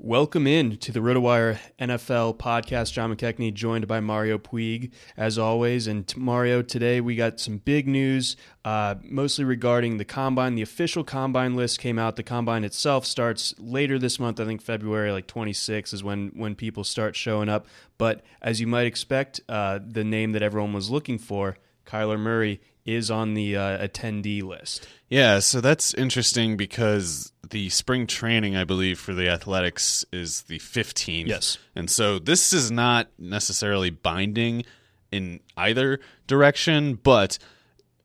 Welcome in to the RotoWire NFL podcast. John McKechnie joined by Mario Puig, as always. And t- Mario, today we got some big news, uh, mostly regarding the combine. The official combine list came out. The combine itself starts later this month. I think February, like 26, is when when people start showing up. But as you might expect, uh, the name that everyone was looking for, Kyler Murray, is on the uh, attendee list. Yeah, so that's interesting because the spring training, I believe, for the athletics is the 15th. Yes. And so this is not necessarily binding in either direction, but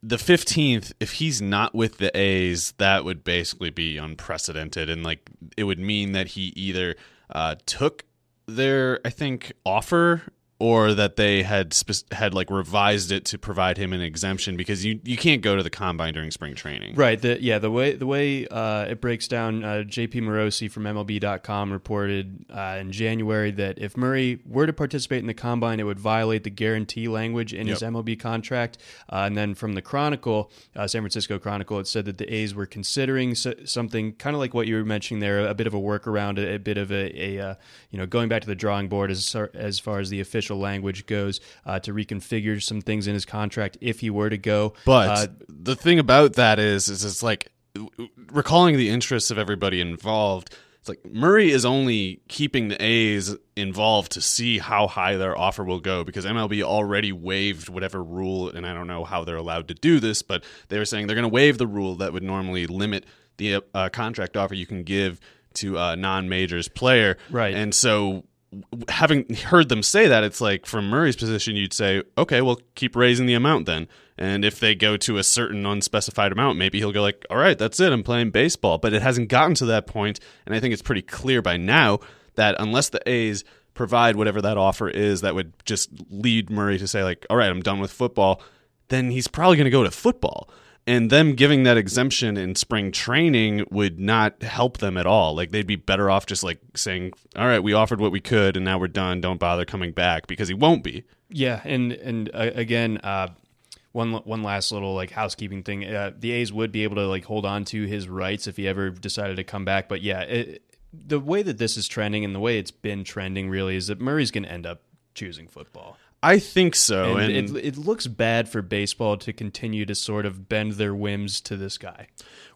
the 15th, if he's not with the A's, that would basically be unprecedented. And like it would mean that he either uh, took their, I think, offer or that they had spe- had like revised it to provide him an exemption because you you can't go to the combine during spring training. Right. The, yeah. The way the way uh, it breaks down, uh, J.P. Morosi from MLB.com reported uh, in January that if Murray were to participate in the combine, it would violate the guarantee language in his Yep. MLB contract. Uh, and then from the Chronicle, uh, San Francisco Chronicle, it said that the A's were considering s- something kind of like what you were mentioning there, a bit of a workaround, a, a bit of a, a uh, you know going back to the drawing board as as far as the official language goes uh, to reconfigure some things in his contract if he were to go. But Uh, the thing about that is, is it's like recalling the interests of everybody involved. It's like Murray is only keeping the A's involved to see how high their offer will go because MLB already waived whatever rule, and I don't know how they're allowed to do this, but they were saying they're going to waive the rule that would normally limit the uh, contract offer you can give to a non-majors player. Right. And so having heard them say that, it's like from Murray's position, you'd say, okay, well, keep raising the amount then. And if they go to a certain unspecified amount, maybe he'll go like, all right, that's it. I'm playing baseball. But it hasn't gotten to that point, and I think it's pretty clear by now that unless the A's provide whatever that offer is, that would just lead Murray to say like, all right, I'm done with football. Then he's probably going to go to football. And them giving that exemption in spring training would not help them at all. Like they'd be better off just like saying, "All right, we offered what we could, and now we're done. Don't bother coming back," because he won't be. Yeah, and and uh, again, uh, one one last little like housekeeping thing. Uh, the A's would be able to like hold on to his rights if he ever decided to come back. But yeah, it, the way that this is trending and the way it's been trending really is that Murray's going to end up choosing football. I think so, and, and, it, it looks bad for baseball to continue to sort of bend their whims to this guy.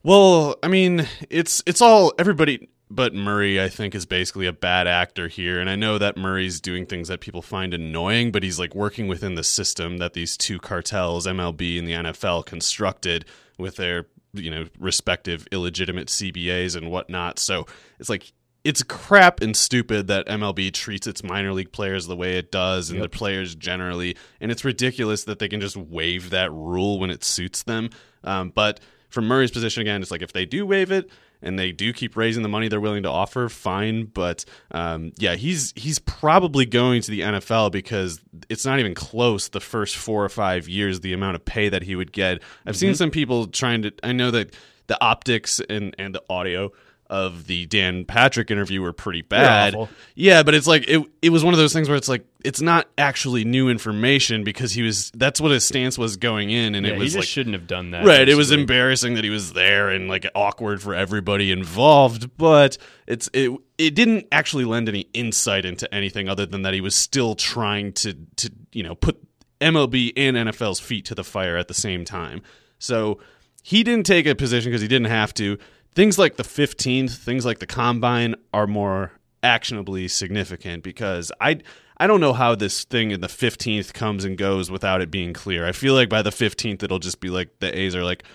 well, I mean, it's it's all everybody but Murray. I think is basically a bad actor here, and I know that Murray's doing things that people find annoying, but he's like working within the system that these two cartels, MLB and the NFL, constructed with their you know respective illegitimate CBAs and whatnot. So it's like it's crap and stupid that MLB treats its minor league players the way it does and the players generally, and it's ridiculous that they can just waive that rule when it suits them. Um, but from Murray's position again, it's like if they do waive it and they do keep raising the money they're willing to offer, fine. But um, yeah, he's he's probably going to the NFL because it's not even close. The first four or five years, the amount of pay that he would get. I've seen some people trying to. I know that the optics and and the audio of the Dan Patrick interview were pretty bad. Yeah, but it's like it it was one of those things where it's like it's not actually new information because he was that's what his stance was going in and Yeah, it he was just like shouldn't have done that. Right, it was embarrassing that he was there and like awkward for everybody involved, but it's it it didn't actually lend any insight into anything other than that he was still trying to to you know put MLB and NFL's feet to the fire at the same time. So he didn't take a position because he didn't have to. Things like the 15th, things like the combine are more actionably significant because I I don't know how this thing in the 15th comes and goes without it being clear. I feel like by the 15th it'll just be like the A's are like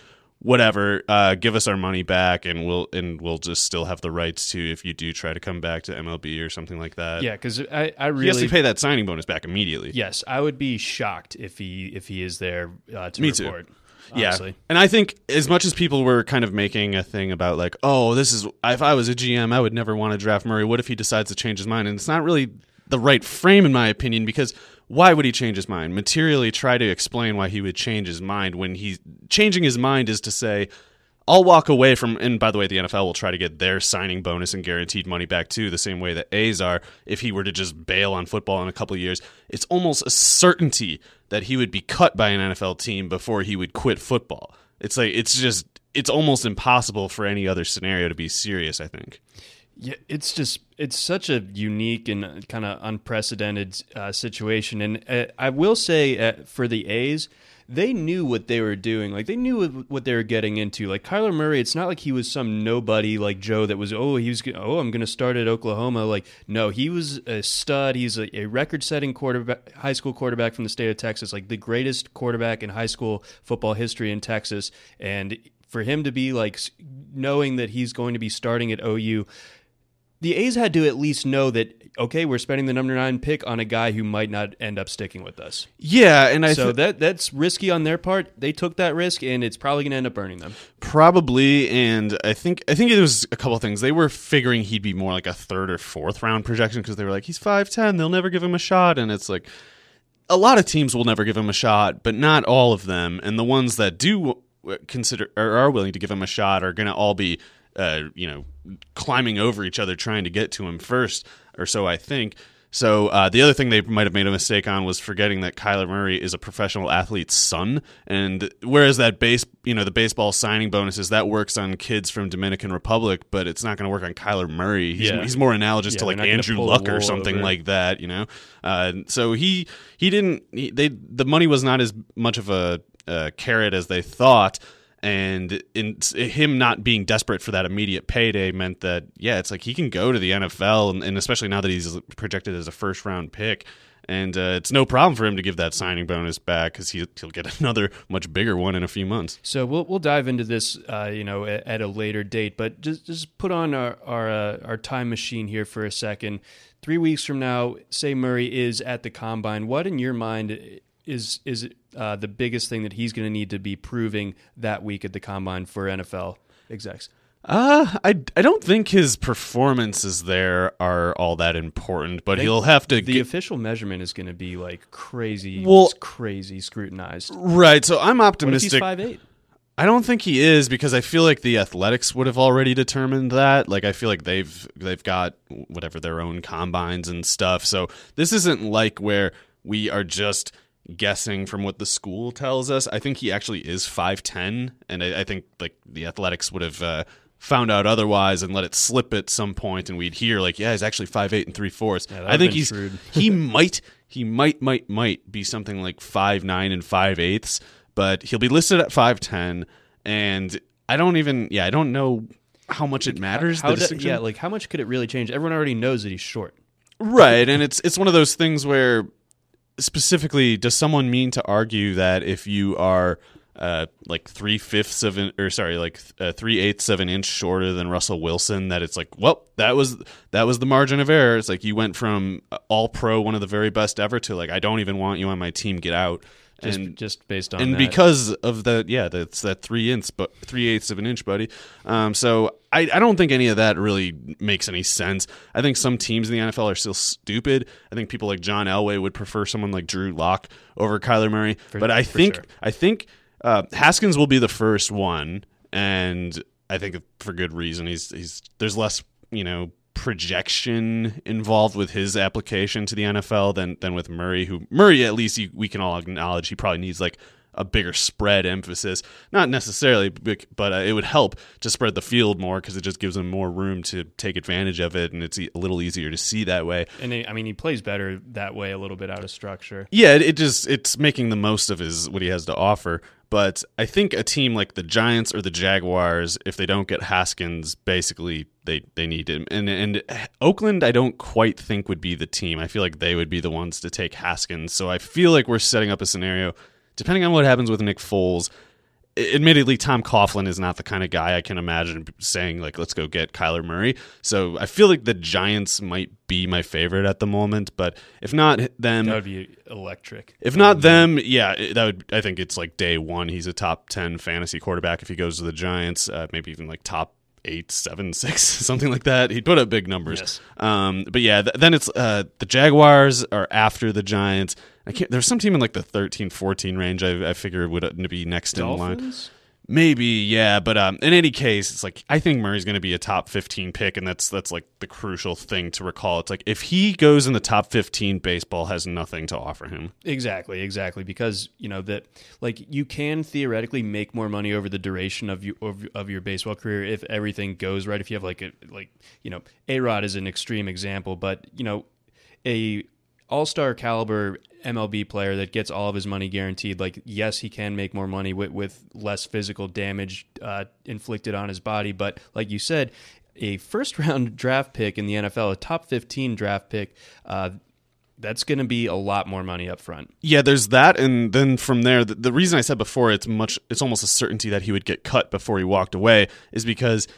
whatever, uh, give us our money back and we'll and we'll just still have the rights to if you do try to come back to MLB or something like that. Yeah, because I, I He has really to pay that signing bonus back immediately. yes, I would be shocked if he if he is there uh, to Me too. Yeah, and I think as much as people were kind of making a thing about like, oh, this is if I was a GM, I would never want to draft Murray. What if he decides to change his mind? And it's not really the right frame, in my opinion, because why would he change his mind? Materially, try to explain why he would change his mind when he changing his mind is to say. I'll walk away from, and by the way, the NFL will try to get their signing bonus and guaranteed money back too, the same way that A's are. If he were to just bail on football in a couple of years, it's almost a certainty that he would be cut by an NFL team before he would quit football. It's like it's just it's almost impossible for any other scenario to be serious. I think. Yeah, it's just it's such a unique and kind of unprecedented uh, situation, and uh, I will say uh, for the A's, they knew what they were doing. Like they knew what- they were getting into. Like Kyler Murray, it's not like he was some nobody like Joe that was oh he was oh I'm going to start at Oklahoma. Like no, he was a stud. He's a, a record-setting quarterback, high school quarterback from the state of Texas, like the greatest quarterback in high school football history in Texas, and for him to be like knowing that he's going to be starting at OU the A's had to at least know that okay, we're spending the number nine pick on a guy who might not end up sticking with us. Yeah, and I so th- that that's risky on their part. They took that risk, and it's probably going to end up burning them. Probably, and I think I think it was a couple of things. They were figuring he'd be more like a third or fourth round projection because they were like, he's five ten, they'll never give him a shot, and it's like a lot of teams will never give him a shot, but not all of them, and the ones that do consider or are willing to give him a shot are going to all be, uh, you know, climbing over each other trying to get to him first, or so I think. So uh, the other thing they might have made a mistake on was forgetting that Kyler Murray is a professional athlete's son, and whereas that base, you know, the baseball signing bonuses that works on kids from Dominican Republic, but it's not going to work on Kyler Murray. He's, Yeah. he's more analogous Yeah, to like Andrew Luck or something over like that, you know. Uh, so he he didn't he, they the money was not as much of a, a carrot as they thought and in him not being desperate for that immediate payday meant that yeah it's like he can go to the NFL and, and especially now that he's projected as a first round pick and uh, it's no problem for him to give that signing bonus back because he, he'll get another much bigger one in a few months So we'll we'll dive into this, uh, you know, at, at a later date. But just just put on our our uh, our time machine here for a second. Three weeks from now, say Murray is at the combine. What in your mind is is uh, the biggest thing that he's going to need to be proving that week at the combine for NFL execs? Uh, I, I don't think his performances there are all that important, but he'll have to The get, official measurement is going to be like crazy, Well- crazy scrutinized. right. So I'm What if he's optimistic. five eight? I don't think he is because I feel like the Athletics would have already determined that. Like I feel like they've they've got whatever their own combines and stuff. So this isn't like where we are just guessing from what the school tells us. I think he actually is five ten, and I, I think like the Athletics would have. Uh, Found out otherwise and let it slip at some point, and we'd hear like, yeah, he's actually five eight and three fourths. that'd I think he's he might he might, might, might be something like five nine and five eighths, but he'll be listed at five ten, and I don't even, yeah, I don't know how much it matters. How the do- yeah, like how much could it really change? Everyone already knows that he's short. Right, and it's it's one of those things where specifically, does someone mean to argue that if you are uh, like three fifths of an, or sorry, like uh, three eighths of an inch shorter than Russell Wilson, that it's like, well, that was that was the margin of error. It's like you went from all pro, one of the very best ever, to like, I don't even want you on my team, get out. Just, and just based on and that. because of the yeah that's that three inch but three eighths of an inch buddy. Um, so I, I don't think any of that really makes any sense. I think some teams in the nfl are still stupid. I think people like john elway would prefer someone like drew Lock over kyler murray. But i think sure. i think uh, haskins will be the first one and i think for good reason. He's he's there's less you know projection involved with his application to the NFL than than with Murray. Who Murray, at least you, we can all acknowledge, he probably needs like a bigger spread emphasis. Not necessarily, but uh, it would help to spread the field more because it just gives him more room to take advantage of it, and it's a little easier to see that way. and he, I mean, he plays better that way, a little bit out of structure. Yeah, it, it just it's making the most of his what he has to offer. But I think a team like the Giants or the Jaguars, if they don't get Haskins, basically they they need him. And and Oakland, I don't quite think would be the team. I feel like they would be the ones to take Haskins. So I feel like we're setting up a scenario, depending on what happens with Nick Foles. Admittedly, Tom Coughlin is not the kind of guy I can imagine saying like, "Let's go get Kyler Murray." So I feel like the Giants might be my favorite at the moment. But if not them, That would be electric. if not them, yeah, that would. I think it's like day one. He's a top ten fantasy quarterback if he goes to the Giants. Uh, maybe even like top eight, seven, six, something like that. He'd put up big numbers. Yes. Um, but yeah, th- then it's uh, the Jaguars are after the Giants. I can't. There's some team in like the 13, 14 range. I, I figure would uh, be next in line. Maybe, yeah, but um, in any case, it's like I think Murray's going to be a top fifteen pick, and that's that's like the crucial thing to recall. It's like if he goes in the top fifteen, baseball has nothing to offer him. Exactly, exactly. Because you know that, like, you can theoretically make more money over the duration of you of, of your baseball career if everything goes right. If you have like a like you know, A Rod is an extreme example, but you know, a all star caliber MLB player that gets all of his money guaranteed. Like, yes, he can make more money with with less physical damage uh, inflicted on his body, but like you said. A first round draft pick in the NFL, a top 15 draft pick, uh, that's going to be a lot more money up front. Yeah, there's that, and then from there, the, the reason I said before it's much, it's almost a certainty that he would get cut before he walked away is because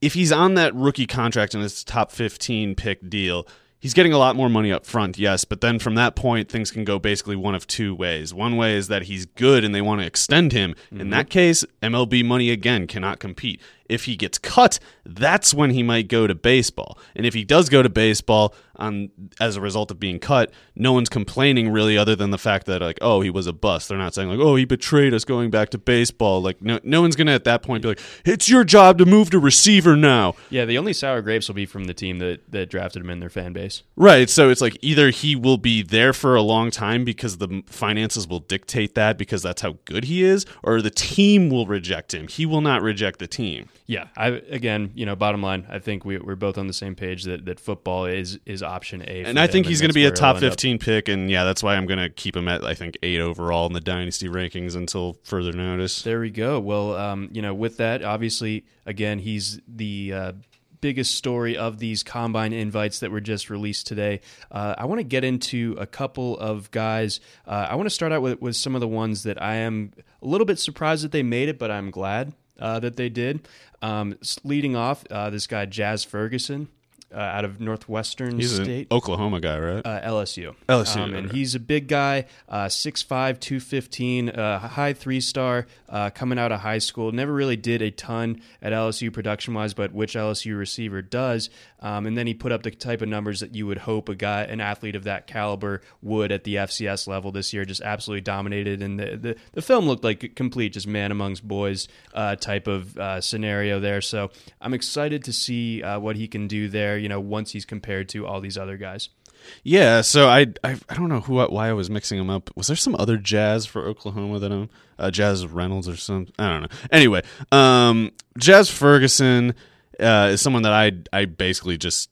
if he's on that rookie contract and it's top 15 pick deal, he's getting a lot more money up front, yes, but then from that point, things can go basically one of two ways. One way is that he's good and they want to extend him. In that mm-hmm. case, MLB money again cannot compete. If he gets cut, that's when he might go to baseball. And if he does go to baseball on as a result of being cut, no one's complaining really other than the fact that like, oh, he was a bust. They're not saying like, oh, he betrayed us going back to baseball. Like no no one's gonna at that point be like, it's your job to move to receiver now. Yeah, the only sour grapes will be from the team that, that drafted him in their fan base. Right. So it's like either he will be there for a long time because the finances will dictate that because that's how good he is, or the team will reject him. He will not reject the team. Yeah, I again, you know, bottom line, I think we, we're both on the same page that, that football is is option A. And I think he's going to be a top he'll end up. 15 pick. And yeah, that's why I'm going to keep him at, I think, eight overall in the dynasty rankings until further notice. There we go. Well, um, you know, with that, obviously, again, he's the uh, biggest story of these combine invites that were just released today. Uh, I want to get into a couple of guys. Uh, I want to start out with, with some of the ones that I am a little bit surprised that they made it, but I'm glad uh, that they did. Um, leading off, uh, this guy Jazz Ferguson uh, out of Northwestern He's State. an Oklahoma guy, right? Uh, LSU. LSU, Um, and he's a big guy, uh, 6'5, 215, uh, high three star, uh, coming out of high school. Never really did a ton at LSU production wise, but which LSU receiver does. Um, and then he put up the type of numbers that you would hope a guy, an athlete of that caliber, would at the FCS level this year. Just absolutely dominated. And the, the, the film looked like a complete, just man amongst boys uh, type of uh, scenario there. So I'm excited to see uh, what he can do there, you know, once he's compared to all these other guys. Yeah, so I, I I don't know who why I was mixing them up. Was there some other Jazz for Oklahoma that I'm uh, Jazz Reynolds or some? I don't know. Anyway, um, Jazz Ferguson uh, is someone that I I basically just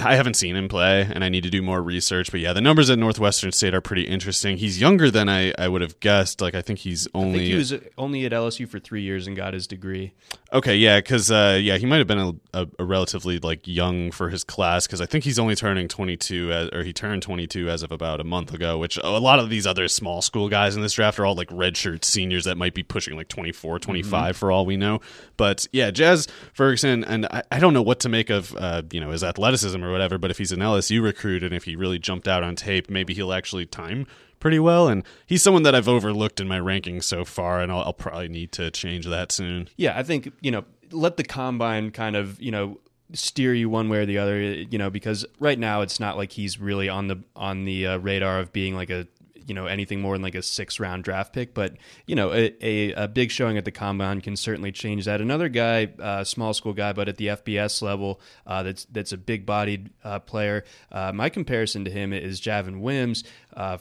I haven't seen him play, and I need to do more research. But yeah, the numbers at Northwestern State are pretty interesting. He's younger than I, I would have guessed. Like I think he's only I think he was only at LSU for three years and got his degree. Okay, yeah, because uh, yeah, he might have been a, a, a, relatively like young for his class because I think he's only turning 22 as, or he turned 22 as of about a month ago. Which a lot of these other small school guys in this draft are all like redshirt seniors that might be pushing like 24, 25 mm-hmm. for all we know. But yeah, Jazz Ferguson, and I, I don't know what to make of uh, you know his athleticism or whatever. But if he's an LSU recruit and if he really jumped out on tape, maybe he'll actually time pretty well. And he's someone that I've overlooked in my rankings so far, and I'll, I'll probably need to change that soon. Yeah, I think you know let the combine kind of you know steer you one way or the other you know because right now it's not like he's really on the on the uh, radar of being like a you know anything more than like a six round draft pick. But you know a, a, a big showing at the combine can certainly change that. Another guy, uh, small school guy, but at the FBS level, uh, that's that's a big bodied uh, player. Uh, my comparison to him is Javon Wims uh,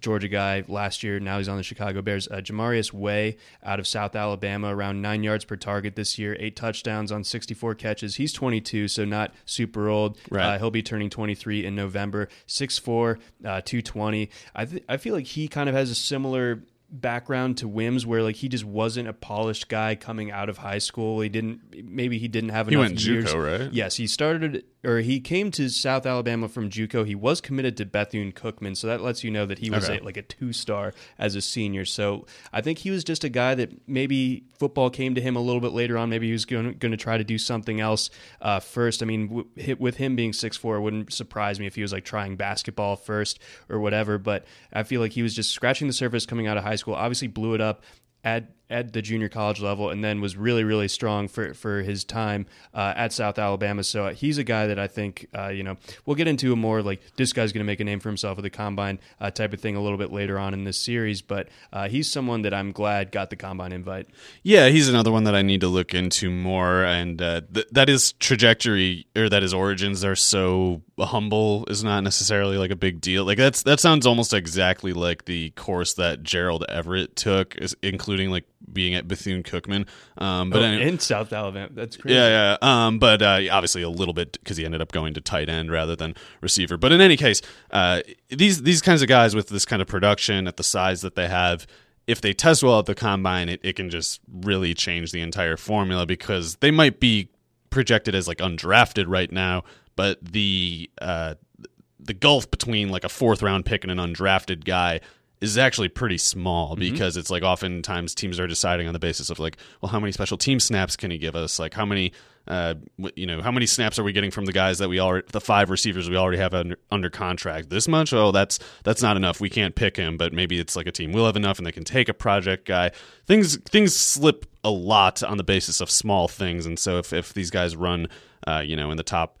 Georgia guy last year. Now he's on the Chicago Bears. Uh, Jamarius Way out of South Alabama, around nine yards per target this year, eight touchdowns on 64 catches. He's 22, so not super old. Right. Uh, he'll be turning 23 in November. 6'4, uh, 220. I, th- I feel like he kind of has a similar background to Wims where like he just wasn't a polished guy coming out of high school. He didn't maybe he didn't have enough he went years. JUCO, right? Yes, he started or he came to South Alabama from JUCO. He was committed to Bethune Cookman, so that lets you know that he was okay. a, like a two star as a senior. So I think he was just a guy that maybe football came to him a little bit later on. Maybe he was going, to try to do something else uh, first. I mean, w- with him being six four, it wouldn't surprise me if he was like trying basketball first or whatever. But I feel like he was just scratching the surface coming out of high school. Obviously, blew it up at at the junior college level, and then was really really strong for for his time uh, at South Alabama. So uh, he's a guy that I think uh, you know we'll get into a more like this guy's going to make a name for himself with the combine uh, type of thing a little bit later on in this series. But uh, he's someone that I'm glad got the combine invite. Yeah, he's another one that I need to look into more, and uh, th- that his trajectory or that his origins are so humble is not necessarily like a big deal. Like that's that sounds almost exactly like the course that Gerald Everett took, including like being at Bethune Cookman. Um, but oh, anyway, in South Alabama, that's crazy. Yeah, yeah. Um, but uh, obviously a little bit because he ended up going to tight end rather than receiver. But in any case, uh, these these kinds of guys with this kind of production at the size that they have. If they test well at the combine, it, it can just really change the entire formula because they might be projected as like undrafted right now, but the uh, the gulf between like a fourth round pick and an undrafted guy is actually pretty small mm-hmm. because it's like oftentimes teams are deciding on the basis of like, well, how many special team snaps can he give us? Like, how many, uh, you know, how many snaps are we getting from the guys that we already, the five receivers we already have under, under contract? This much? Oh, that's that's not enough. We can't pick him, but maybe it's like a team will have enough and they can take a project guy. Things things slip a lot on the basis of small things, and so if if these guys run, uh, you know, in the top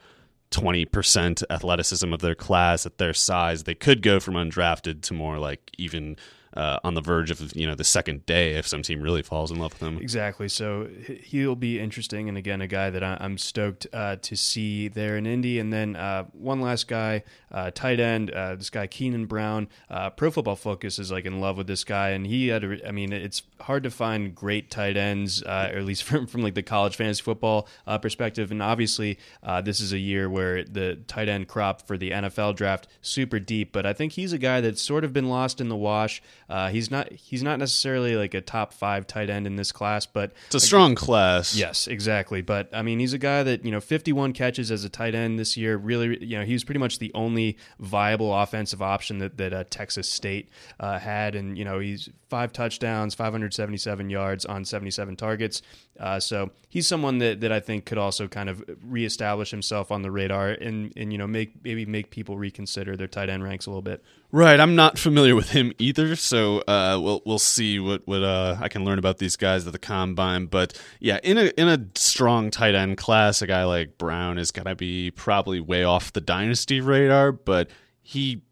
20% athleticism of their class at their size, they could go from undrafted to more like even uh, on the verge of you know the second day if some team really falls in love with him. Exactly. So he'll be interesting, and again, a guy that I'm stoked uh, to see there in Indy. And then uh, one last guy, uh, tight end, uh, this guy Keenan Brown. Uh, Pro Football Focus is like in love with this guy, and he had. A, I mean, it's hard to find great tight ends, or at least from from like the college fantasy football perspective. And obviously, this is a year where the tight end crop for the NFL draft super deep. But I think he's a guy that's sort of been lost in the wash. Uh, he's not he's not necessarily like a top five tight end in this class, but it's a strong class. Yes, exactly. But I mean, he's a guy that you know, 51 catches as a tight end this year. Really, you know, he was pretty much the only viable offensive option that that uh, Texas State uh, had, and you know, he's five touchdowns, 577 yards on 77 targets. Uh, so he's someone that, that I think could also kind of reestablish himself on the radar and and you know make maybe make people reconsider their tight end ranks a little bit. Right, I'm not familiar with him either, so uh, we'll we'll see what what uh, I can learn about these guys at the combine. But yeah, in a in a strong tight end class, a guy like Brown is gonna be probably way off the dynasty radar, but he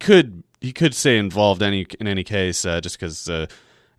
could he could stay involved any in any case, uh, just because.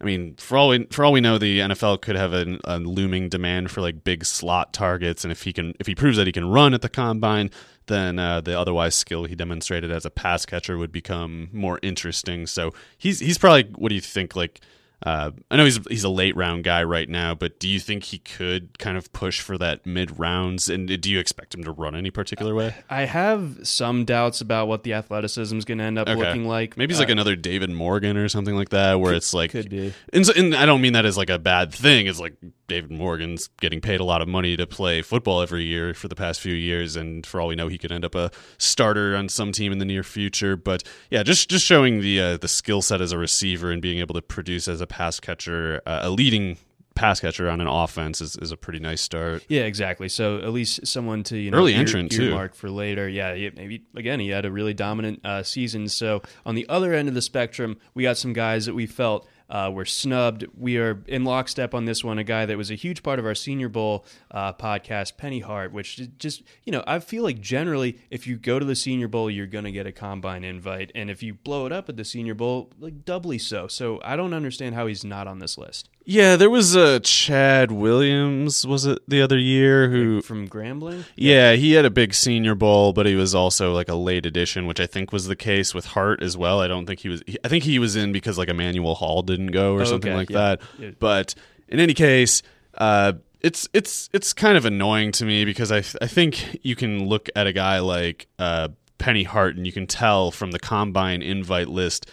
I mean, for all we for all we know, the NFL could have a, a, looming demand for like big slot targets, and if he can, if he proves that he can run at the combine, then uh, the otherwise skill he demonstrated as a pass catcher would become more interesting. So he's he's probably what do you think like Uh, I know he's he's a late round guy right now, but do you think he could kind of push for that mid rounds? And do you expect him to run any particular way? I have some doubts about what the athleticism is going to end up Okay. looking like. Maybe he's Uh, like another David Morgan or something like that, where it's like, could be. And, so- and I don't mean that as like a bad thing. It's like David Morgan's getting paid a lot of money to play football every year for the past few years, and for all we know, he could end up a starter on some team in the near future. But yeah, just just showing the uh, the skill set as a receiver and being able to produce as a pass catcher, uh, a leading pass catcher on an offense is, is a pretty nice start. Yeah, exactly. So at least someone to you know Early ear- entrant, too. earmark for later. Yeah, yeah, maybe again he had a really dominant uh, season. So on the other end of the spectrum, we got some guys that we felt. Uh, were snubbed. We are in lockstep on this one. A guy that was a huge part of our Senior Bowl uh, podcast, Penny Hart, which just you know I feel like generally if you go to the Senior Bowl, you're gonna get a combine invite, and if you blow it up at the Senior Bowl, like doubly so. So I don't understand how he's not on this list. Yeah, there was a uh, Chad Williams, was it the other year who From Grambling, Yeah, he had a big senior bowl, but he was also like a late addition, which I think was the case with Hart as well. I don't think he was. I think he was in because like Emmanuel Hall didn't go or Oh, something okay, like yeah. that. But in any case, uh, it's it's it's kind of annoying to me because I I think you can look at a guy like uh, Penny Hart and you can tell from the combine invite list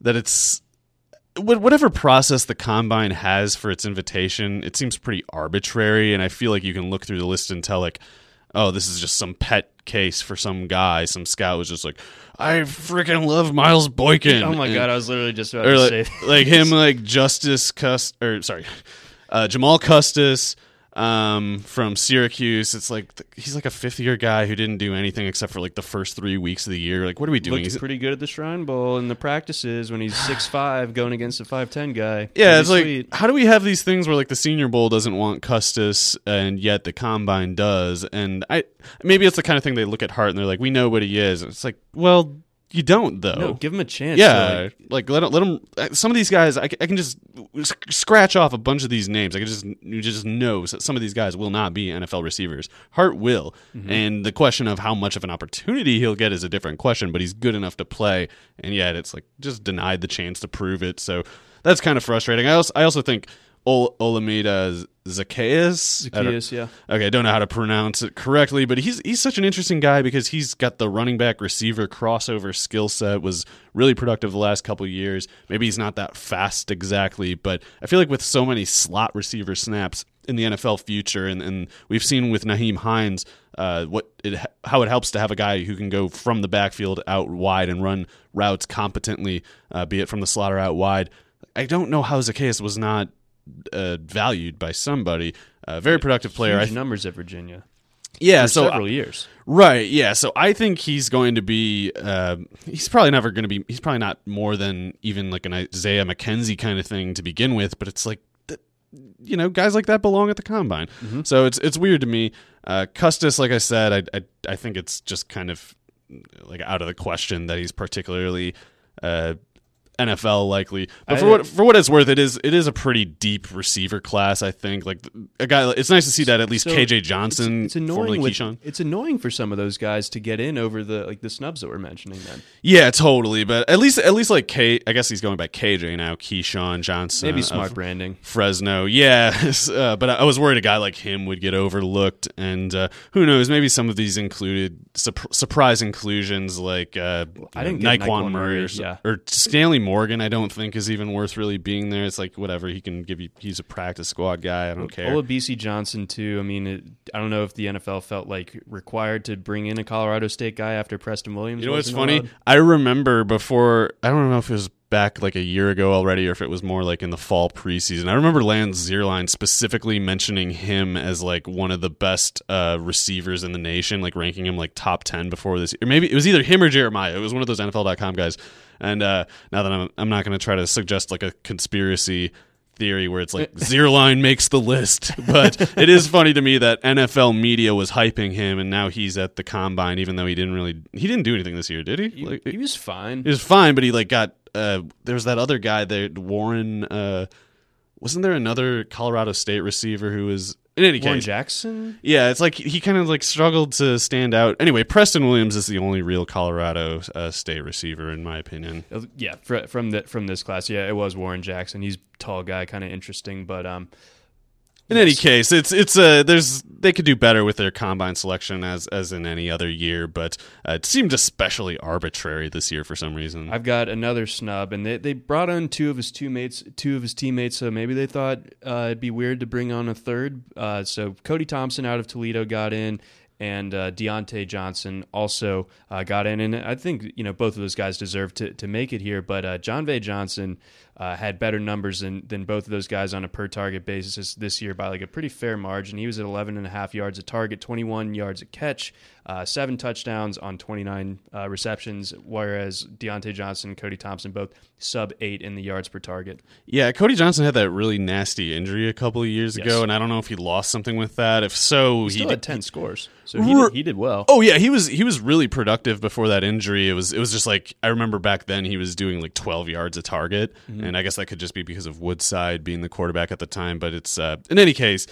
that it's whatever process the combine has for its invitation, it seems pretty arbitrary. And I feel like you can look through the list and tell, like, oh, this is just some pet case for some guy. Some scout was just like, I freaking love Miles Boykin. Oh my And- god, I was literally just about to like, say like him, like Justice Cust, or sorry, uh, Jamal Custis um, from Syracuse. It's like th- he's like a fifth year guy who didn't do anything except for like the first three weeks of the year. Like, what are we doing? He's- pretty good at the Shrine Bowl and the practices when he's six five going against a five ten guy. Yeah, Pretty it's like how do we have these things where like the Senior Bowl doesn't want Custis and yet the Combine does? And I maybe it's the kind of thing they look at Hart and they're like, we know what he is. It's like, well, you don't though. no, give him a chance. yeah, to, like, let let them. Some of these guys, I, I can just scratch off a bunch of these names. I can just you just know that some of these guys will not be NFL receivers. Hart will, Mm-hmm. and the question of how much of an opportunity he'll get is a different question. But he's good enough to play, and yet it's like just denied the chance to prove it. So that's kind of frustrating. I also I also think Ol- Olamide Zacchaeus. Zacchaeus, yeah. Okay, I don't know how to pronounce it correctly, but he's he's such an interesting guy because he's got the running back receiver crossover skill set. Was really productive the last couple of years. Maybe he's not that fast exactly, but I feel like with so many slot receiver snaps in the NFL future, and, and we've seen with Nyheim Hines uh, what it how it helps to have a guy who can go from the backfield out wide and run routes competently, uh, be it from the slot or out wide. I don't know how Zacchaeus was not uh, valued by somebody. A very productive player. I Huge th- numbers at Virginia. yeah, For so several years. right, yeah. So I think he's going to be. Uh, he's probably never going to be. He's probably not more than even like an Isaiah McKenzie kind of thing to begin with. But it's like, you know, guys like that belong at the combine. So it's it's weird to me. Uh, Custis, like I said, I, I I think it's just kind of like out of the question that he's particularly. Uh, NFL likely, but for what for what it's worth, it is it is a pretty deep receiver class. I think like a guy. It's nice to see that at least So, KJ Johnson, It's, it's annoying. With, Keyshawn. it's annoying for some of those guys to get in over the like the snubs that we're mentioning. Then Yeah, totally. But at least, at least like K, I guess he's going by KJ now. Keyshawn Johnson, maybe smart branding. Fresno. Yeah, uh, but I was worried a guy like him would get overlooked, and uh, who knows? Maybe some of these included sup- surprise inclusions like uh, I didn't get Nyqwan Murray or, Murray, so- yeah. or Stanley Morgan. I don't think is even worth really being there. It's like whatever he can give you. He's a practice squad guy. I don't care. Olabisi Johnson too. I mean, it, I don't know if the NFL felt like required to bring in a Colorado State guy after Preston Williams. You know what's funny? allowed. I remember before. I don't know if it was back like a year ago already, or if it was more like in the fall preseason. I remember Lance Zierlein specifically mentioning him as like one of the best uh, receivers in the nation, like ranking him like top ten before this. Or maybe it was either him or Jeremiah. It was one of those NFL.com guys. And uh, now that I'm, I'm not going to try to suggest like a conspiracy theory where it's like Zierlein makes the list, but it is funny to me that NFL media was hyping him, and now he's at the combine, even though he didn't really he didn't do anything this year, did he? He, Like, he was fine. He was fine, but he like got uh, there was that other guy that Warren. Uh, wasn't there another Colorado State receiver who was in any Warren case, Jackson. yeah, it's like he kind of like struggled to stand out. Anyway, Preston Williams is the only real Colorado uh, State receiver, in my opinion. Uh, Yeah, fr- from the from this class, yeah, it was Warren Jackson. He's tall guy, kind of interesting, but um, In any case, it's it's uh there's they could do better with their combine selection as as in any other year, but uh, it seemed especially arbitrary this year for some reason. I've got another snub, and they, they brought on two of his two mates, two of his teammates. So maybe they thought uh, it'd be weird to bring on a third. Uh, so Cody Thompson out of Toledo got in, and uh, Diontae Johnson also uh, got in. And I think you know both of those guys deserve to to make it here. But uh, Jon'Vea Johnson uh, had better numbers than than both of those guys on a per target basis this, year by like a pretty fair margin. He was at 11 and a half yards a target, 21 yards a catch, uh, seven touchdowns on 29 uh, receptions, whereas Diontae Johnson and Cody Thompson both sub eight in the yards per target. Yeah, Cody Johnson had that really nasty injury a couple of years Yes. ago, and I don't know if he lost something with that. If so, He still did- had 10 scores, so he R- did, he did well. Oh yeah, he was he was really productive before that injury. It was it was just like I remember back then he was doing like 12 yards a target, Mm-hmm. and I guess that could just be because of Woodside being the quarterback at the time. But it's uh, in any case,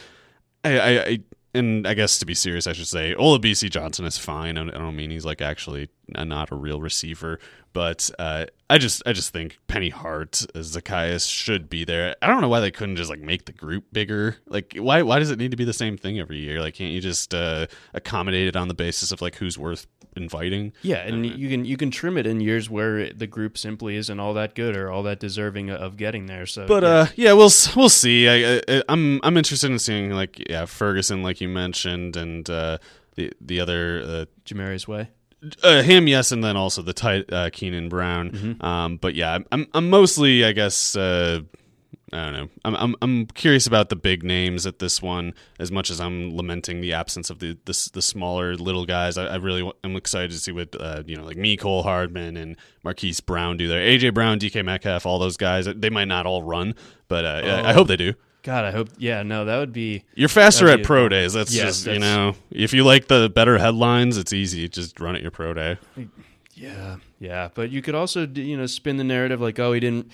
I, I, I and I guess to be serious, I should say Olabisi Johnson is fine. I don't, mean he's like actually not a real receiver, but uh, I just I just think Penny Hart as Zacchaeus should be there. I don't know why they couldn't just like make the group bigger. Like why why does it need to be the same thing every year? Like can't you just uh, accommodate it on the basis of like who's worth inviting? Yeah, and you can you can trim it in years where the group simply isn't all that good or all that deserving of getting there. So, But yeah. uh, yeah, we'll we'll see. I, I I'm I'm interested in seeing like yeah Ferguson, like you mentioned, and uh, the the other uh, Jamarius Way. Uh, him, yes, and then also the tight uh, Keenan Brown. Mm-hmm. Um, but yeah, I'm I'm mostly, I guess, uh, I don't know. I'm, I'm I'm curious about the big names at this one as much as I'm lamenting the absence of the the, the smaller little guys. I, I really am excited to see what uh, you know, like Mecole Hardman, and Marquise Brown do there. AJ Brown, DK Metcalf, all those guys. They might not all run, but uh, I- I Oh. hope they do. God, I hope. Yeah, no, that would be. You're faster at pro days. That's Yes, just you know, if you like the better headlines, it's easy. Just run at your pro day. Yeah, yeah, but you could also you know spin the narrative like, oh, he didn't,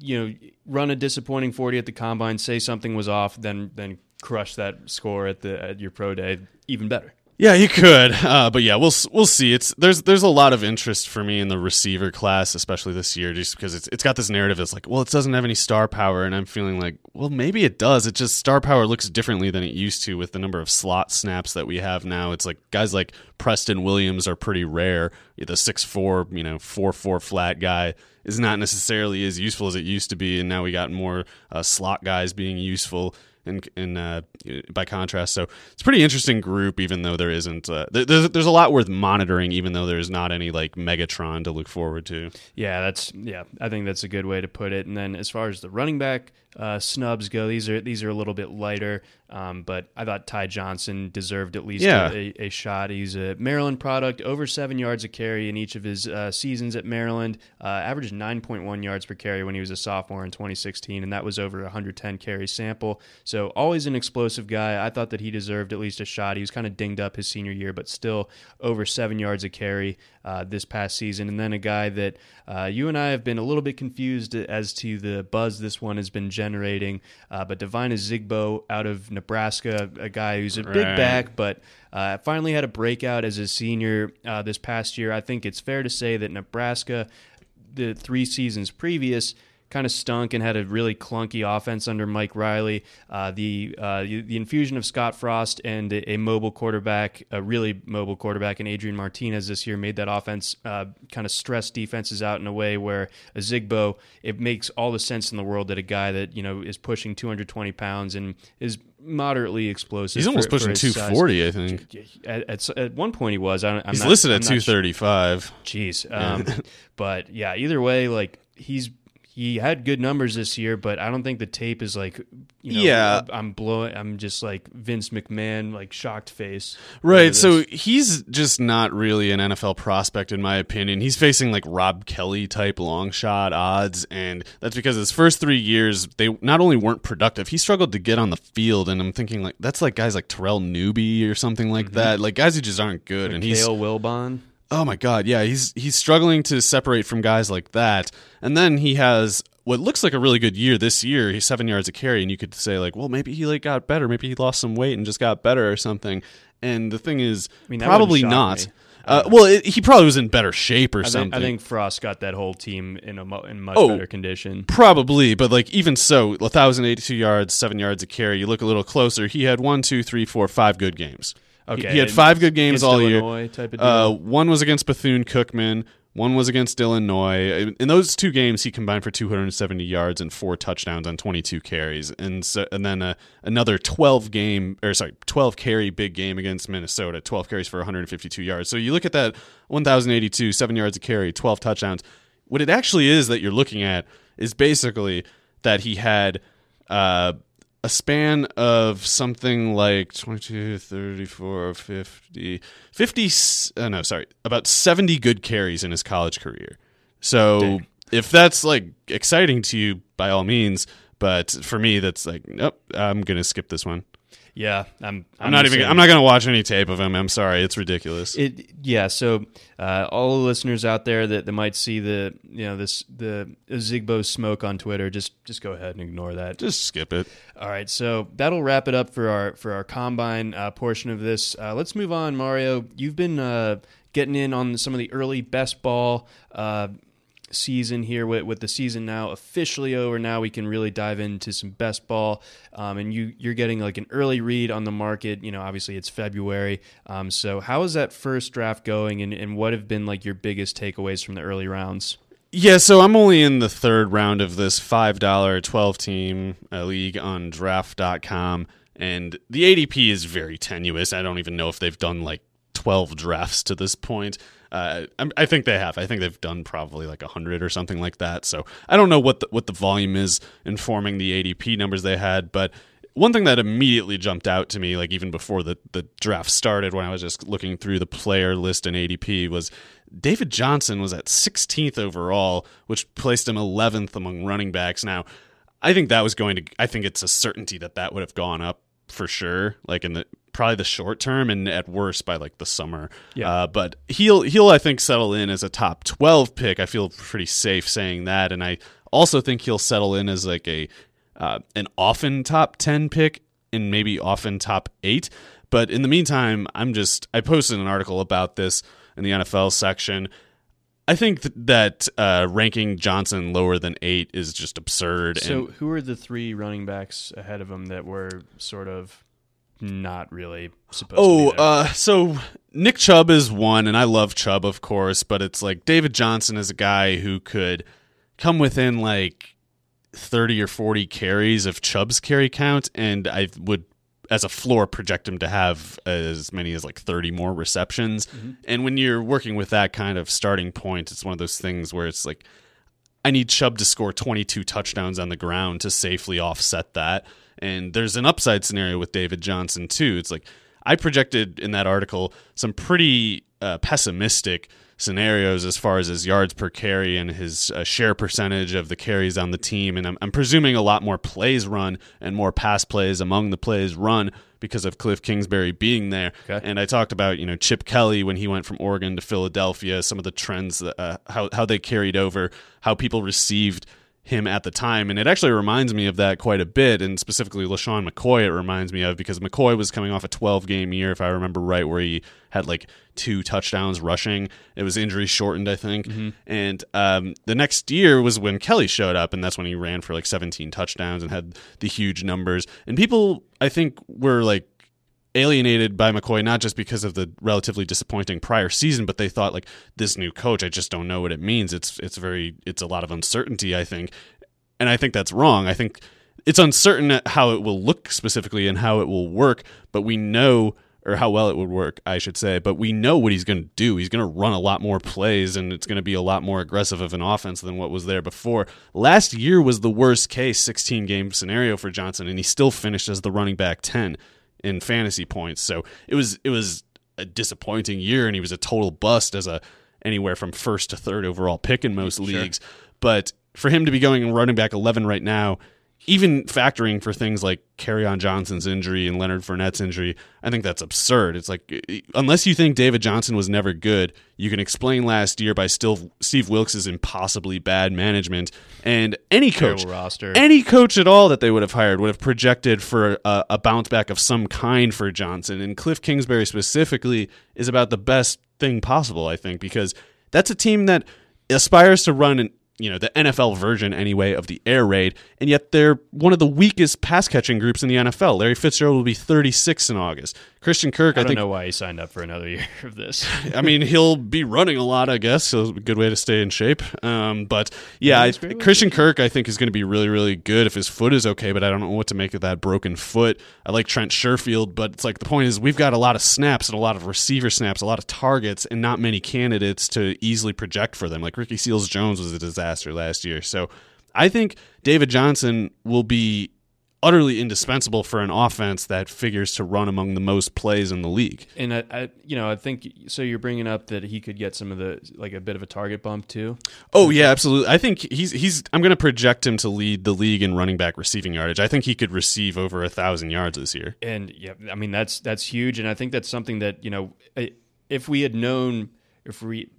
you know, run a disappointing forty at the combine, say something was off, then then crush that score at the at your pro day, even better. Yeah, you could, uh, but yeah, we'll we'll see. It's there's there's a lot of interest for me in the receiver class, especially this year, just because it's it's got this narrative that's like, well, it doesn't have any star power, and I'm feeling like, well, maybe it does. It just star power looks differently than it used to with the number of slot snaps that we have now. It's like guys like Preston Williams are pretty rare. The six four, you know, four four flat guy is not necessarily as useful as it used to be, and now we got more uh, slot guys being useful in, in uh, by contrast. So it's pretty interesting group, even though there isn't. Uh, there, there's there's a lot worth monitoring, even though there's not any like Megatron to look forward to. Yeah, that's yeah. I think that's a good way to put it. And then as far as the running back uh, snubs go, these are these are a little bit lighter. Um, but I thought Ty Johnson deserved at least Yeah. a, a shot. He's a Maryland product, over seven yards a carry in each of his uh, seasons at Maryland. Uh, averaged 9.1 yards per carry when he was a sophomore in 2016, and that was over 110 carry sample. So always an explosive guy. I thought that he deserved at least a shot. He was kind of dinged up his senior year, but still over seven yards a carry uh, this past season. And then a guy that uh, you and I have been a little bit confused as to the buzz this one has been generating. Uh, but Devine Ozigbo out of Nebraska, a guy who's a big back, but uh, finally had a breakout as a senior uh, this past year. I think it's fair to say that Nebraska, the three seasons previous, kind of stunk and had a really clunky offense under Mike Riley. Uh, the uh, the infusion of Scott Frost and a, a mobile quarterback, a really mobile quarterback, and Adrian Martinez this year made that offense uh, kind of stress defenses out in a way where Ozigbo, it makes all the sense in the world that a guy that you know is pushing 220 pounds and is moderately explosive. He's almost for- for pushing size. 240, I think. At, at, at one point he was. I, I'm He's not- listed I'm at not 235. Jeez. Um, but yeah, either way, like he's he had good numbers this year, but I don't think the tape is like, you know, Yeah. I'm blowing. I'm just like Vince McMahon, like shocked face. Right, so he's just not really an NFL prospect in my opinion. He's facing like Rob Kelley type long shot odds, and that's because his first three years they not only weren't productive, he struggled to get on the field. And I'm thinking like that's like guys like Terrell Newby or something like mm-hmm. that, like guys who just aren't good. and he's Kale Wilbon. Oh my god, yeah, he's he's struggling to separate from guys like that. And then he has what looks like a really good year this year. He's seven yards a carry, and you could say like, well, maybe he like got better, maybe he lost some weight and just got better or something. And the thing is, mean, probably not. me. Uh, well, it, he probably was in better shape or I think, something. I think Frost got that whole team in a mo- in much Oh. better condition. Probably, but like even so, 1,082 yards, seven yards a carry. You look a little closer. He had one, two, three, four, five good games. He- Okay, he, had five good games all Illinois year. type of deal? Uh, one was against Bethune Cookman. One was against Illinois. In those two games, he combined for 270 yards and four touchdowns on 22 carries, and so, and then uh, another 12 game or sorry, 12 carry big game against Minnesota. 12 carries for 152 yards. So you look at that 1,082, seven yards a carry, 12 touchdowns. What it actually is that you're looking at is basically that he had uh, a span of something like 22, 34, 50, 50, uh, no, sorry, about 70 good carries in his college career. So Dang. if that's like exciting to you, by all means. But for me, that's like, nope, I'm going to skip this one. Yeah, I'm. I'm, not even. I'm not going to watch any tape of him. I'm sorry. It's ridiculous. It yeah. So uh, all the listeners out there that, that might see the you know this the Ozigbo smoke on Twitter, just just go ahead and ignore that. Just skip it. All right, so that'll wrap it up for our for our combine uh, portion of this. Uh, let's move on, Mario. You've been uh, getting in on some of the early best ball uh, season here with, with the season now officially over. Now we can really dive into some best ball, um, and you you're getting like an early read on the market. You know, obviously it's February, um, so how is that first draft going, and, and what have been like your biggest takeaways from the early rounds? Yeah, so I'm only in the third round of this $5 12 team uh, league on draft.com, and the ADP is very tenuous. I don't even know if they've done like 12 drafts to this point. Uh, I'm- think they have. I think they've done probably like 100 or something like that. So I don't know what the, what the volume is informing the ADP numbers they had, but one thing that immediately jumped out to me, like even before the, the draft started, when I was just looking through the player list in ADP, was David Johnson was at 16th overall, which placed him 11th among running backs. Now, I think that was going to, I think it's a certainty that that would have gone up for sure, like in the probably the short term and at worst by like the summer. Yeah. Uh, but he'll he'll I think settle in as a top 12 pick. I feel pretty safe saying that, and I also think he'll settle in as like a uh, an often top 10 pick and maybe often top 8 but in the meantime i'm just i posted an article about this in the nfl section i think th- that uh, ranking johnson lower than 8 is just absurd So, who are the three running backs ahead of him that were sort of not really supposed to Oh, uh, so Nick Chubb is one, and I love Chubb, of course, but it's like David Johnson is a guy who could come within like 30 or 40 carries of Chubb's carry count, and I would, as a floor, project him to have as many as like 30 more receptions. And when you're working with that kind of starting point, it's one of those things where it's like, I need Chubb to score 22 touchdowns on the ground to safely offset that. And there's an upside scenario with David Johnson, too. It's like I projected in that article some pretty uh, pessimistic scenarios as far as his yards per carry and his uh, share percentage of the carries on the team. And I'm, I'm presuming a lot more plays run and more pass plays among the plays run because of Cliff Kingsbury being there. Okay. And I talked about, you know, Chip Kelly when he went from Oregon to Philadelphia, some of the trends, that, uh, how, how they carried over, how people received him at the time. And it actually reminds me of that quite a bit. And specifically, LeSean McCoy, it reminds me of because McCoy was coming off a 12 game year, if I remember right, where he had like two touchdowns rushing. It was injury shortened, I think. And um, the next year was when Kelly showed up, and that's when he ran for like 17 touchdowns and had the huge numbers. And people, I think, were like, alienated by McCoy not just because of the relatively disappointing prior season, but they thought like this new coach, I just don't know what it means. It's it's very it's a lot of uncertainty, I think. And I think that's wrong. I think it's uncertain how it will look specifically and how it will work, but we know or how well it would work, I should say, but we know what he's going to do. He's going to run a lot more plays and it's going to be a lot more aggressive of an offense than what was there before. Last year was the worst case 16 game scenario for Johnson and he still finished as the running back 10 in fantasy points. So it was it was a disappointing year, and he was a total bust as a anywhere from first to third overall pick in most leagues. But for him to be going and running back eleven right now, even factoring for things like on Johnson's injury and Leonard Fournette's injury, I think that's absurd. It's like unless you think David Johnson was never good, you can explain last year by still Steve Wilks' impossibly bad management and any coach roster. any coach at all that they would have hired would have projected for a, a bounce back of some kind for Johnson. And Cliff Kingsbury specifically is about the best thing possible, I think, because that's a team that aspires to run an you know the NFL version anyway of the air raid, and yet they're one of the weakest pass catching groups in the NFL. Larry Fitzgerald will be 36 in August. Christian Kirk, I, I don't think, know why he signed up for another year of this. I mean, he'll be running a lot, I guess. So a good way to stay in shape. Um, but yeah, I, Christian Kirk, I think, is going to be really, really good if his foot is okay. But I don't know what to make of that broken foot. I like Trent Sherfield, but it's like the point is we've got a lot of snaps and a lot of receiver snaps, a lot of targets, and not many candidates to easily project for them. Like Ricky Seals Jones was a disaster last year. So I think David Johnson will be utterly indispensable for an offense that figures to run among the most plays in the league. And I, I, you know, I think so. You're bringing up that he could get some of the like a bit of a target bump too. Oh yeah, absolutely. I think he's he's. I'm going to project him to lead the league in running back receiving yardage. I think he could receive over a thousand yards this year. And yeah, I mean that's that's huge. And I think that's something that you know, if we had known, if we,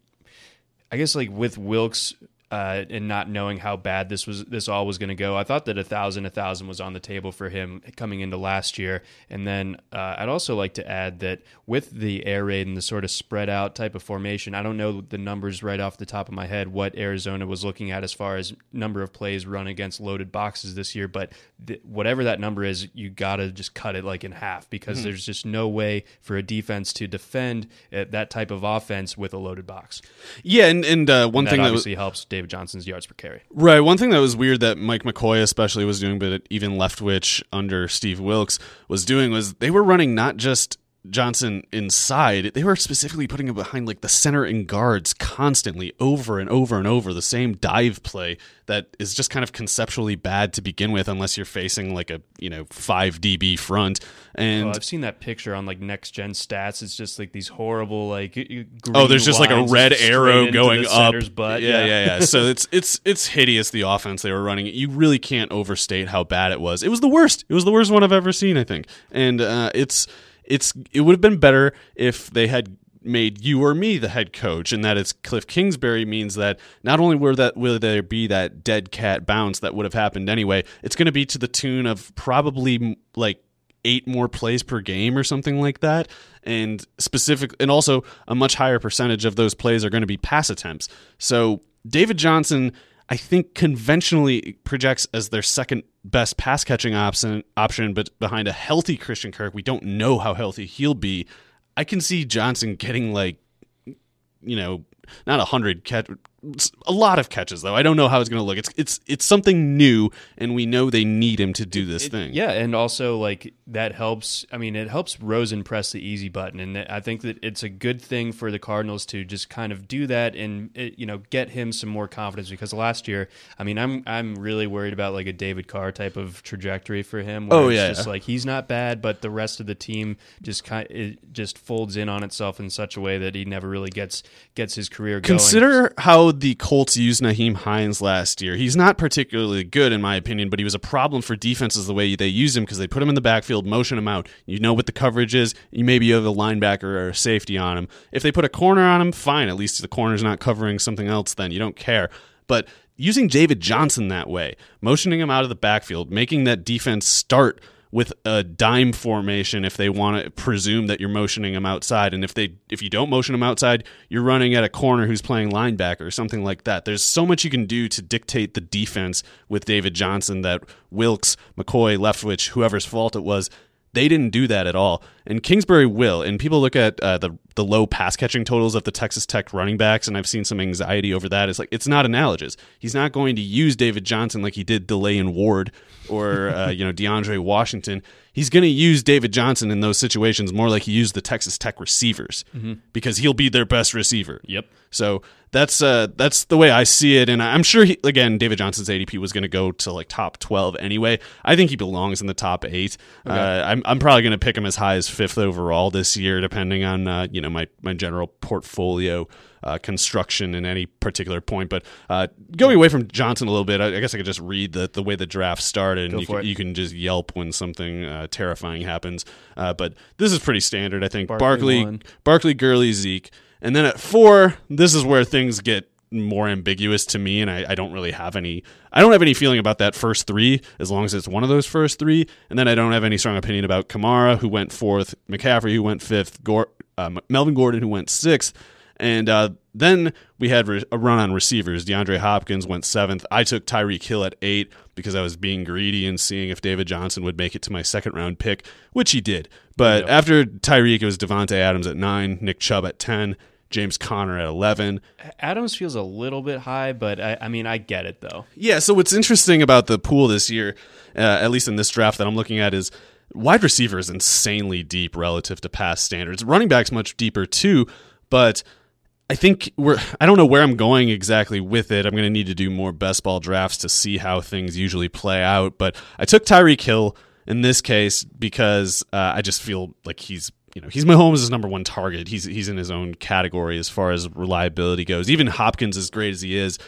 I guess like with Wilks uh, and not knowing how bad this was, this all was going to go. I thought that a thousand, a thousand was on the table for him coming into last year. And then uh, I'd also like to add that with the air raid and the sort of spread out type of formation, I don't know the numbers right off the top of my head what Arizona was looking at as far as number of plays run against loaded boxes this year. But th- whatever that number is, you got to just cut it like in half because mm-hmm. there's just no way for a defense to defend uh, that type of offense with a loaded box. Yeah, and and uh, one and thing that obviously that was, helps David David Johnson's yards per carry. Right. One thing that was weird that Mike McCoy especially was doing, but even Leftwich under Steve Wilks was doing was they were running not just Johnson inside, they were specifically putting him behind like the center and guards constantly over and over and over the same dive play that is just kind of conceptually bad to begin with unless you're facing like a, you know, 5 DB front. And oh, I've seen that picture on like next gen stats. It's just like these horrible like Oh, there's just like a red arrow going up. Butt. Yeah, yeah, yeah. yeah. so it's it's it's hideous the offense they were running. You really can't overstate how bad it was. It was the worst. It was the worst one I've ever seen, I think. And uh, it's it's it would have been better if they had made you or me the head coach, and that it's Cliff Kingsbury means that not only will that will there be that dead cat bounce that would have happened anyway, it's going to be to the tune of probably like eight more plays per game or something like that, and specific and also a much higher percentage of those plays are going to be pass attempts. So David Johnson I think conventionally projects as their second best pass catching option, option, but behind a healthy Christian Kirk, we don't know how healthy he'll be. I can see Johnson getting like, you know, not a hundred catch, a lot of catches though. I don't know how it's going to look. It's it's it's something new, and we know they need him to do this it, thing. Yeah, and also like that helps. I mean, it helps Rosen press the easy button, and I think that it's a good thing for the Cardinals to just kind of do that and you know get him some more confidence because last year, I mean, I'm I'm really worried about like a David Carr type of trajectory for him. oh yeah, just like he's not bad, but the rest of the team just kind it just folds in on itself in such a way that he never really gets gets his career. Consider going. how the Colts use used Nyheim Hines last year. He's not particularly good, in my opinion, but he was a problem for defenses the way they use him because they put him in the backfield, motion him out. You know what the coverage is. You maybe have a linebacker or a safety on him. If they put a corner on him, fine. At least the corner's not covering something else, then you don't care. But using David Johnson that way, motioning him out of the backfield, making that defense start – with a dime formation if they want to presume that you're motioning them outside. And if they if you don't motion them outside you're running at a corner who's playing linebacker or something like that. There's so much you can do to dictate the defense with David Johnson that Wilks McCoy Leftwich whoever's fault it was they didn't do that at all, and Kingsbury will. And people look at uh, the the low pass catching totals of the Texas Tech running backs, and I've seen some anxiety over that. It's like it's not analogous. He's not going to use David Johnson like he did Da'Leon Ward or uh, you know DeAndre Washington. He's going to use David Johnson in those situations more like he used the Texas Tech receivers mm-hmm. because he'll be their best receiver. Yep. So that's uh that's the way I see it, and I'm sure he, again David Johnson's ADP was going to go to like top twelve anyway. I think he belongs in the top eight. Okay. Uh, I'm I'm probably going to pick him as high as fifth overall this year, depending on uh, you know my my general portfolio. Uh, construction in any particular point. But uh, going away from Johnson a little bit, I, I, guess I could just read the, the way the draft started, and you can, you can, just yelp when something uh, terrifying happens. Uh, but this is pretty standard, I think. Barkley, Barkley, Barkley, Gurley, Zeke, and then at four, this is where things get more ambiguous to me, and I, I, don't really have any. I don't have any feeling about that first three, as long as it's one of those first three. And then I don't have any strong opinion about Kamara, who went fourth, McCaffrey, who went fifth, Gore, uh, Melvin Gordon, who went sixth, and uh, then we had a run on receivers. DeAndre Hopkins went seventh. I took Tyreek Hill at eight because I was being greedy and seeing if David Johnson would make it to my second round pick, which he did. But yep. after Tyreek, it was Davante Adams at nine, Nick Chubb at ten, James Conner at 11. Adams feels a little bit high, but I, I mean, I get it though. Yeah, so what's interesting about the pool this year, uh, at least in this draft that I'm looking at, is wide receiver is insanely deep relative to past standards. Running back's much deeper too, but I think we're I don't know where I'm going exactly with it. I'm going to need to do more best ball drafts to see how things usually play out, but I took Tyreek Hill in this case because uh, I just feel like he's you know he's Mahomes' number one target. He's he's in his own category as far as reliability goes. Even Hopkins, as great as he is,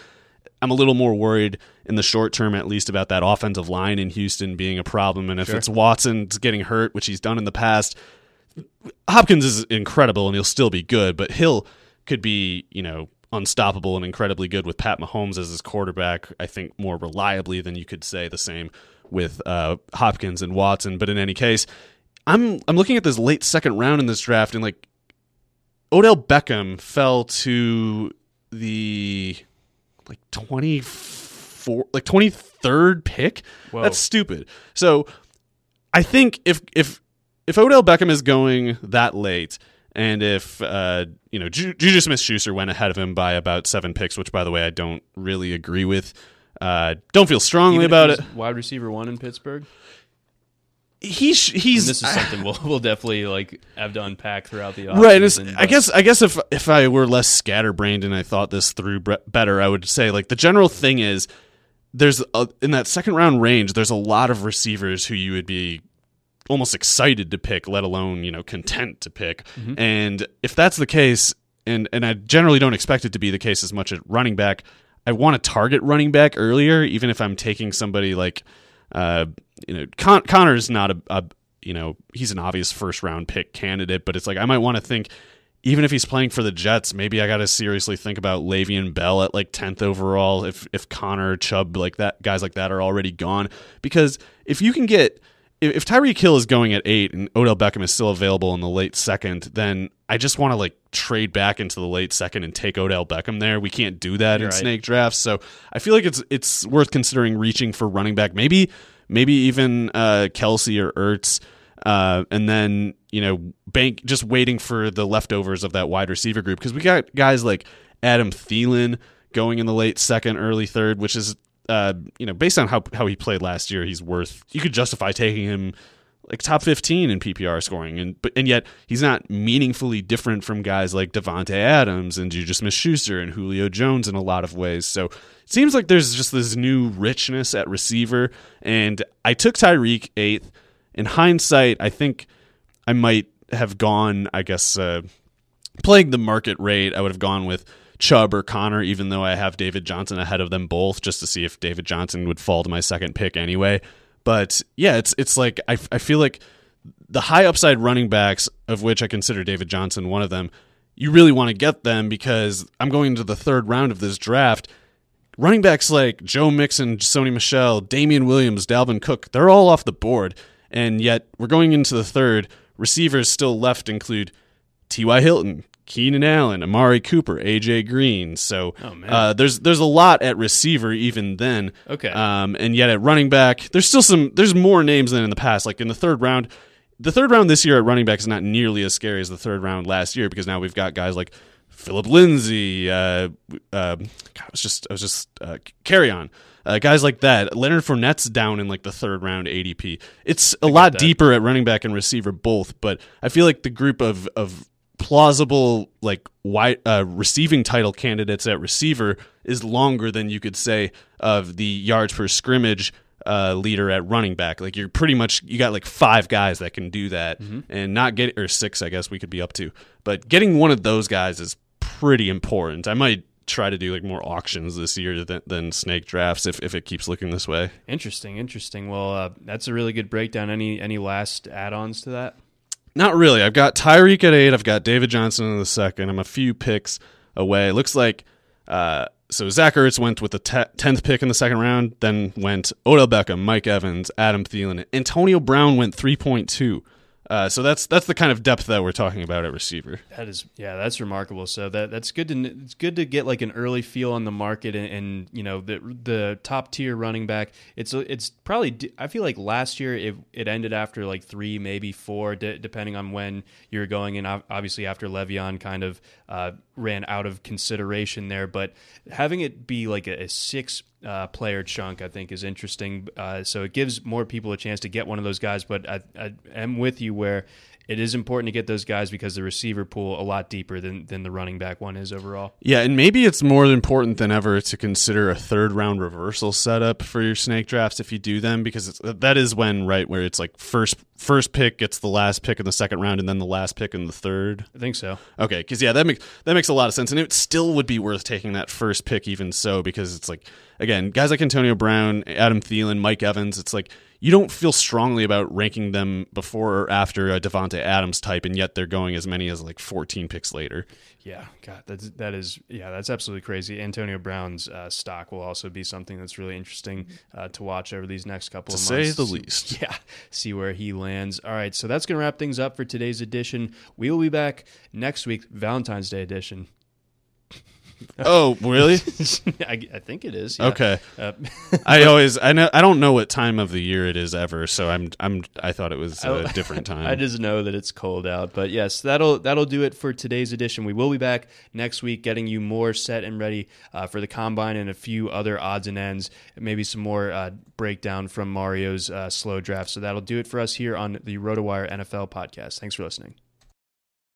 I'm a little more worried in the short term, at least, about that offensive line in Houston being a problem. And if sure. it's Watson's getting hurt, which he's done in the past, Hopkins is incredible and he'll still be good, but Hill could be you know unstoppable and incredibly good with Pat Mahomes as his quarterback. I think more reliably than you could say the same with uh, Hopkins and Watson. But in any case, I'm I'm looking at this late second round in this draft, and like Odell Beckham fell to the like twenty four, like twenty third pick. Whoa. That's stupid. So I think if if if Odell Beckham is going that late, and if uh, you know Ju- Juju Smith Schuster went ahead of him by about seven picks, which by the way I don't really agree with. Uh, don't feel strongly Even about it. Wide receiver one in Pittsburgh he's he's and this is something we'll we'll definitely like have to unpack throughout the right. I guess I guess if if I were less scatterbrained and I thought this through better, I would say like the general thing is there's a, in that second round range there's a lot of receivers who you would be almost excited to pick, let alone you know content to pick. Mm-hmm. And if that's the case, and and I generally don't expect it to be the case as much at running back. I want to target running back earlier, even if I'm taking somebody like uh, you know, Con- Conner's not a, a, you know, he's an obvious first round pick candidate, but it's like I might want to think, even if he's playing for the Jets, maybe I got to seriously think about Le'Veon Bell at like tenth overall. If if Conner Chubb, like that, guys like that are already gone, because if you can get if Tyreek Hill is going at eight and Odell Beckham is still available in the late second, then I just want to like trade back into the late second and take Odell Beckham there. We can't do that You're in right. snake drafts, so I feel like it's it's worth considering reaching for running back. Maybe maybe even uh, Kelce or Ertz, uh, and then you know bank just waiting for the leftovers of that wide receiver group because we got guys like Adam Thielen going in the late second, early third, which is uh, you know, based on how how he played last year, he's worth. You could justify taking him like top 15 in PPR scoring, and but and yet he's not meaningfully different from guys like Davante Adams and Juju Smith-Schuster and Julio Jones in a lot of ways. So it seems like there's just this new richness at receiver, and I took Tyreek eighth. In hindsight, I think I might have gone. I guess uh, playing the market rate, I would have gone with Chubb or Conner, even though I have David Johnson ahead of them both, just to see if David Johnson would fall to my second pick anyway. But yeah, it's it's like I, I feel like the high upside running backs, of which I consider David Johnson one of them, you really want to get them because I'm going into the third round of this draft. Running backs like Joe Mixon, Sony Michel, Damien Williams, Dalvin Cook, they're all off the board. And yet we're going into the third. Receivers still left include T.Y. Hilton, Keenan Allen, Amari Cooper, AJ Green. So oh, uh, there's there's a lot at receiver even then. Okay. Um, and yet at running back, there's still some there's more names than in the past. Like in the third round, the third round this year at running back is not nearly as scary as the third round last year because now we've got guys like Phillip Lindsay. Uh, uh, God, I was just I was just uh, Kerryon. Uh, guys like that. Leonard Fournette's down in like the third round ADP. It's a lot deeper at running back and receiver both, but I feel like the group of of plausible like wide uh, receiving title candidates at receiver is longer than you could say of the yards per scrimmage uh, leader at running back. Like you're pretty much you got like five guys that can do that, and not get or six, I guess we could be up to. But getting one of those guys is pretty important. I might try to do like more auctions this year than, than snake drafts if, if it keeps looking this way. Interesting, interesting. Well, uh, that's a really good breakdown. Any any last add-ons to that? Not really. I've got Tyreek at eight. I've got David Johnson in the second. I'm a few picks away. It looks like uh, so Zach Ertz went with the tenth pick in the second round. Then went Odell Beckham, Mike Evans, Adam Thielen. Antonio Brown went three point two. Uh, so that's that's the kind of depth that we're talking about at receiver. That is, yeah, that's remarkable. So that that's good to it's good to get like an early feel on the market and, and you know the the top tier running back. It's it's probably I feel like last year it it ended after like three maybe four de- depending on when you're going and obviously after Le'Veon kind of uh, ran out of consideration there, but having it be like a, a six uh, player chunk, I think, is interesting. Uh, so it gives more people a chance to get one of those guys. But I, I am with you where it is important to get those guys because the receiver pool a lot deeper than than the running back one is overall. Yeah, and maybe it's more important than ever to consider a third round reversal setup for your snake drafts if you do them because that is when right where it's like first first pick gets the last pick in the second round and then the last pick in the third. I think so. Okay, because yeah, that makes that makes a lot of sense, and it still would be worth taking that first pick even so because it's like again guys like Antonio Brown, Adam Thielen, Mike Evans. It's like you don't feel strongly about ranking them before or after a Davante Adams type, and yet they're going as many as like 14 picks later. Yeah, God, that's that is yeah, that's absolutely crazy. Antonio Brown's uh, stock will also be something that's really interesting uh, to watch over these next couple to of months. say the least. Yeah, see where he lands. All right, so that's gonna wrap things up for today's edition. We will be back next week, Valentine's Day edition. Oh, really? I, I, think it is. Yeah. Okay. Uh, I always I know I don't know what time of the year it is ever, so I'm I'm I thought it was a different time. I just know that it's cold out. But yes, that'll that'll do it for today's edition. We will be back next week, getting you more set and ready uh, for the combine and a few other odds and ends, maybe some more uh, breakdown from Mario's uh, slow draft. So that'll do it for us here on the RotoWire NFL podcast. Thanks for listening.